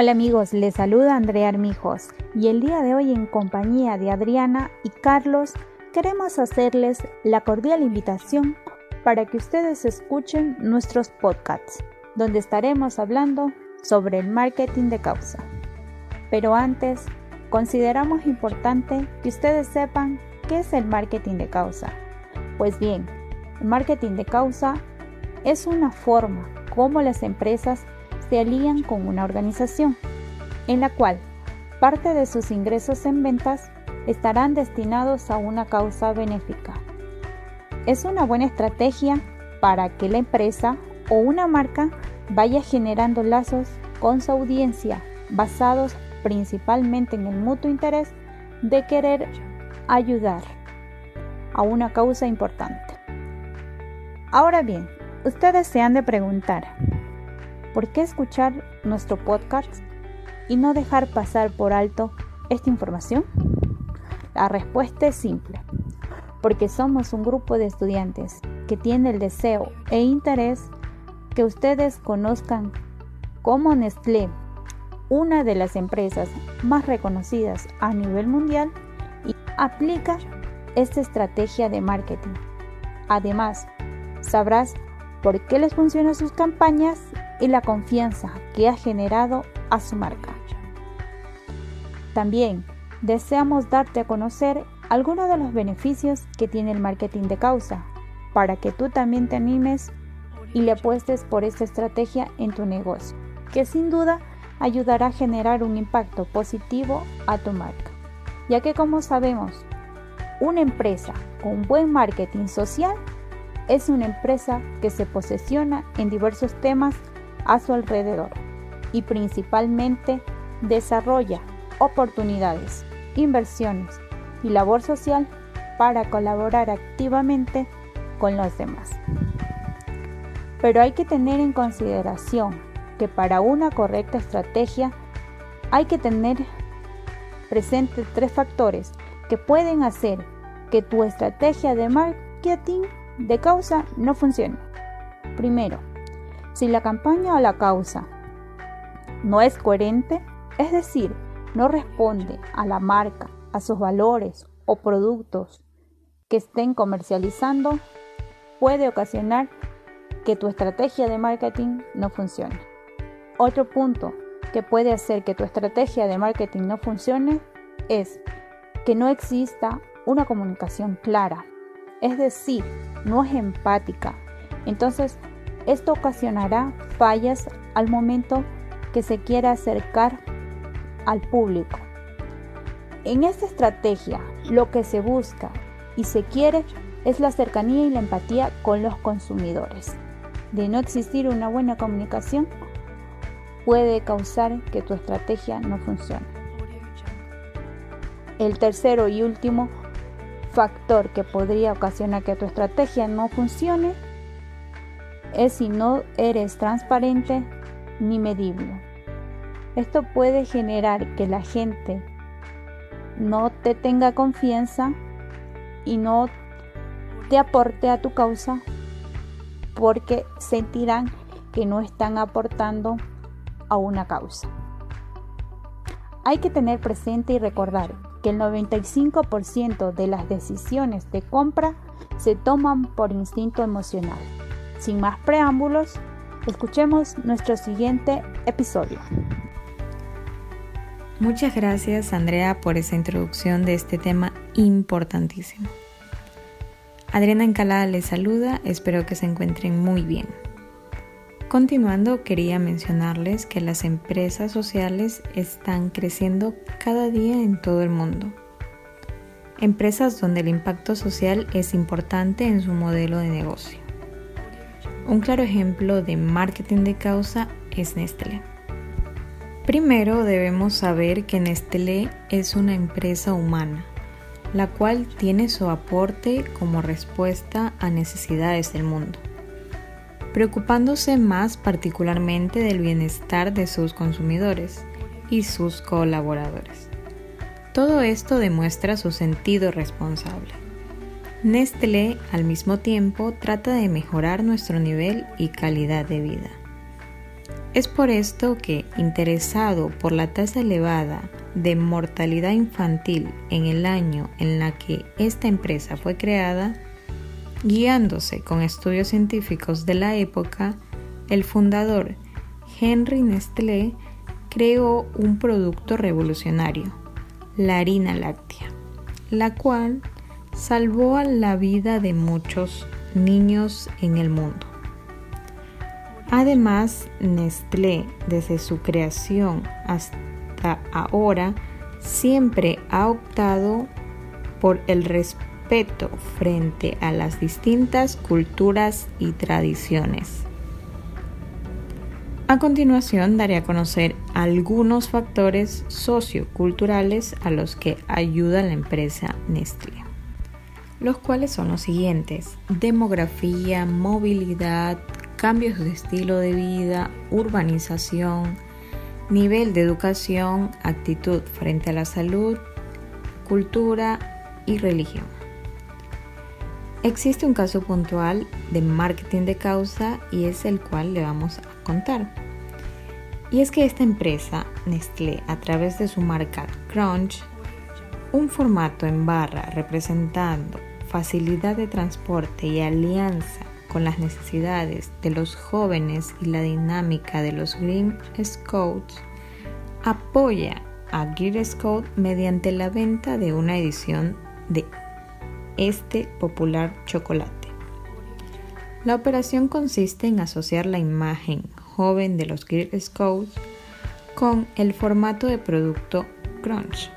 Hola amigos, les saluda Andrea Armijos y el día de hoy en compañía de Adriana y Carlos queremos hacerles la cordial invitación para que ustedes escuchen nuestros podcasts, donde estaremos hablando sobre el marketing de causa. Pero antes, consideramos importante que ustedes sepan qué es el marketing de causa. Pues bien, el marketing de causa es una forma como las empresas se alían con una organización, en la cual parte de sus ingresos en ventas estarán destinados a una causa benéfica. Es una buena estrategia para que la empresa o una marca vaya generando lazos con su audiencia basados principalmente en el mutuo interés de querer ayudar a una causa importante. Ahora bien, ustedes se han de preguntar, ¿por qué escuchar nuestro podcast y no dejar pasar por alto esta información? La respuesta es simple, porque somos un grupo de estudiantes que tiene el deseo e interés que ustedes conozcan cómo Nestlé, una de las empresas más reconocidas a nivel mundial, aplica esta estrategia de marketing. Además, sabrás por qué les funcionan sus campañas y la confianza que ha generado a su marca. También deseamos darte a conocer algunos de los beneficios que tiene el marketing de causa para que tú también te animes y le apuestes por esta estrategia en tu negocio, que sin duda ayudará a generar un impacto positivo a tu marca, ya que como sabemos, una empresa con buen marketing social es una empresa que se posesiona en diversos temas a su alrededor y principalmente desarrolla oportunidades, inversiones y labor social para colaborar activamente con los demás. Pero hay que tener en consideración que para una correcta estrategia hay que tener presentes tres factores que pueden hacer que tu estrategia de marketing de causa no funcione. Primero, si la campaña o la causa no es coherente, es decir, no responde a la marca, a sus valores o productos que estén comercializando, puede ocasionar que tu estrategia de marketing no funcione. Otro punto que puede hacer que tu estrategia de marketing no funcione es que no exista una comunicación clara, es decir, no es empática. Entonces, esto ocasionará fallas al momento que se quiera acercar al público. En esta estrategia, lo que se busca y se quiere es la cercanía y la empatía con los consumidores. De no existir una buena comunicación, puede causar que tu estrategia no funcione. El tercero y último factor que podría ocasionar que tu estrategia no funcione es si no eres transparente ni medible. Esto puede generar que la gente no te tenga confianza y no te aporte a tu causa porque sentirán que no están aportando a una causa. Hay que tener presente y recordar que el 95% de las decisiones de compra se toman por instinto emocional. Sin más preámbulos, escuchemos nuestro siguiente episodio. Muchas gracias Andrea por esa introducción de este tema importantísimo. Adriana Encalada les saluda, espero que se encuentren muy bien. Continuando, quería mencionarles que las empresas sociales están creciendo cada día en todo el mundo. Empresas donde el impacto social es importante en su modelo de negocio. Un claro ejemplo de marketing de causa es Nestlé. Primero debemos saber que Nestlé es una empresa humana, la cual tiene su aporte como respuesta a necesidades del mundo preocupándose más particularmente del bienestar de sus consumidores y sus colaboradores. Todo esto demuestra su sentido responsable. Nestlé al mismo tiempo trata de mejorar nuestro nivel y calidad de vida. Es por esto que, interesado por la tasa elevada de mortalidad infantil en el año en la que esta empresa fue creada, guiándose con estudios científicos de la época, el fundador Henry Nestlé creó un producto revolucionario, la harina láctea, la cual salvó la vida de muchos niños en el mundo. Además, Nestlé, desde su creación hasta ahora, siempre ha optado por el respeto frente a las distintas culturas y tradiciones. A continuación daré a conocer algunos factores socioculturales a los que ayuda la empresa Nestlé, los cuales son los siguientes, demografía, movilidad, cambios de estilo de vida, urbanización, nivel de educación, actitud frente a la salud, cultura y religión. Existe un caso puntual de marketing de causa y es el cual le vamos a contar. Y es que esta empresa, Nestlé, a través de su marca Crunch, un formato en barra representando facilidad de transporte y alianza con las necesidades de los jóvenes y la dinámica de los Green Scouts, apoya a Girl Scout mediante la venta de una edición de este popular chocolate. La operación consiste en asociar la imagen joven de los Girl Scouts con el formato de producto Crunch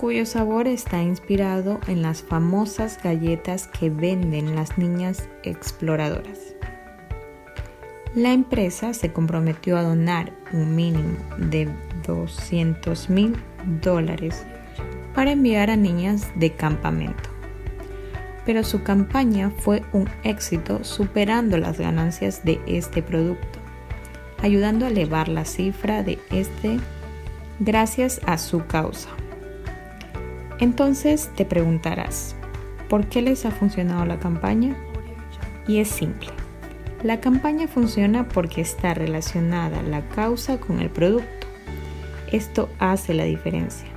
cuyo sabor está inspirado en las famosas galletas que venden las niñas exploradoras. La empresa se comprometió a donar un mínimo de 200 mil dólares para enviar a niñas de campamento. Pero su campaña fue un éxito superando las ganancias de este producto, ayudando a elevar la cifra de este gracias a su causa. Entonces te preguntarás, ¿por qué les ha funcionado la campaña? Y es simple. La campaña funciona porque está relacionada la causa con el producto. Esto hace la diferencia.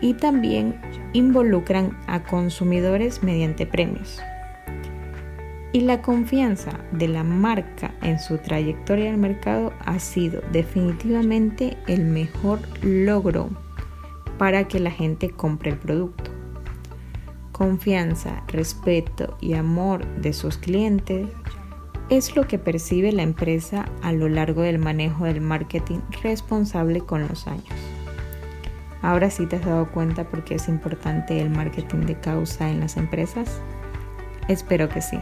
Y también involucran a consumidores mediante premios. Y la confianza de la marca en su trayectoria al mercado ha sido definitivamente el mejor logro para que la gente compre el producto. Confianza, respeto y amor de sus clientes es lo que percibe la empresa a lo largo del manejo del marketing responsable con los años. Ahora sí te has dado cuenta por qué es importante el marketing de causa en las empresas? Espero que sí.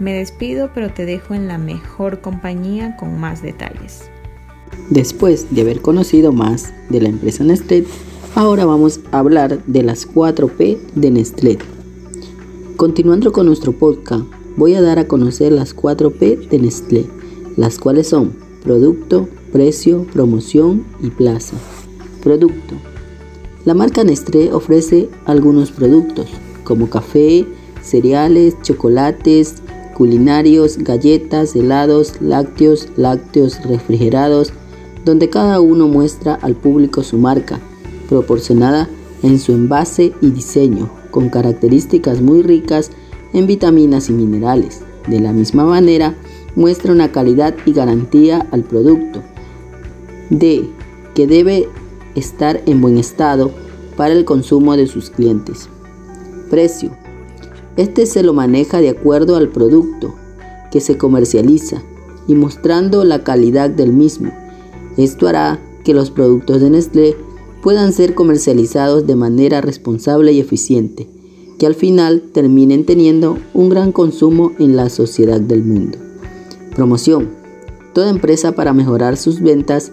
Me despido, pero te dejo en la mejor compañía con más detalles. Después de haber conocido más de la empresa Nestlé, Ahora vamos a hablar de las 4P de Nestlé. Continuando con nuestro podcast, voy a dar a conocer las 4P de Nestlé, las cuales son producto, precio, promoción y plaza. Producto. La marca Nestlé ofrece algunos productos como café, cereales, chocolates, culinarios, galletas, helados, lácteos, lácteos refrigerados, donde cada uno muestra al público su marca proporcionada en su envase y diseño, con características muy ricas en vitaminas y minerales. De la misma manera, muestra una calidad y garantía al producto. D. Que debe estar en buen estado para el consumo de sus clientes. Precio. Este se lo maneja de acuerdo al producto que se comercializa y mostrando la calidad del mismo. Esto hará que los productos de Nestlé puedan ser comercializados de manera responsable y eficiente, que al final terminen teniendo un gran consumo en la sociedad del mundo. Promoción. Toda empresa para mejorar sus ventas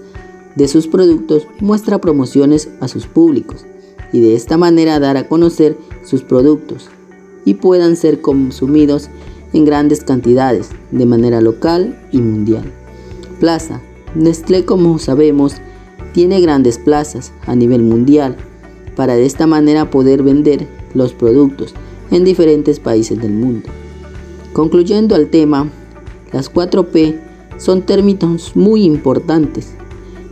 de sus productos muestra promociones a sus públicos y de esta manera dar a conocer sus productos y puedan ser consumidos en grandes cantidades de manera local y mundial. Plaza. Nestlé, como sabemos, tiene grandes plazas a nivel mundial para de esta manera poder vender los productos en diferentes países del mundo. Concluyendo al tema, las 4P son términos muy importantes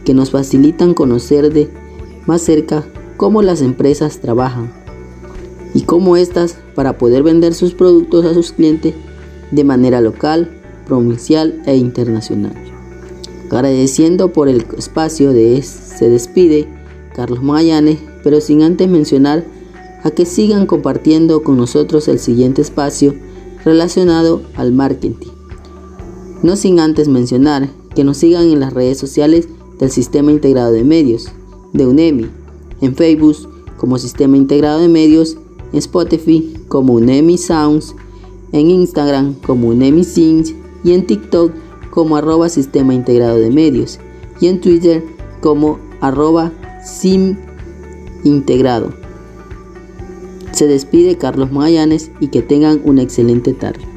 que nos facilitan conocer de más cerca cómo las empresas trabajan y cómo éstas para poder vender sus productos a sus clientes de manera local, provincial e internacional. Agradeciendo por el espacio de se despide Carlos Magallanes, pero sin antes mencionar a que sigan compartiendo con nosotros el siguiente espacio relacionado al marketing. No sin antes mencionar que nos sigan en las redes sociales del Sistema Integrado de Medios, de UNEMI, en Facebook como Sistema Integrado de Medios, en Spotify como UNEMI Sounds, en Instagram como UNEMI Sings y en TikTok como arroba Sistema Integrado de Medios y en Twitter como arroba SIM Integrado. Se despide Carlos Magallanes y que tengan una excelente tarde.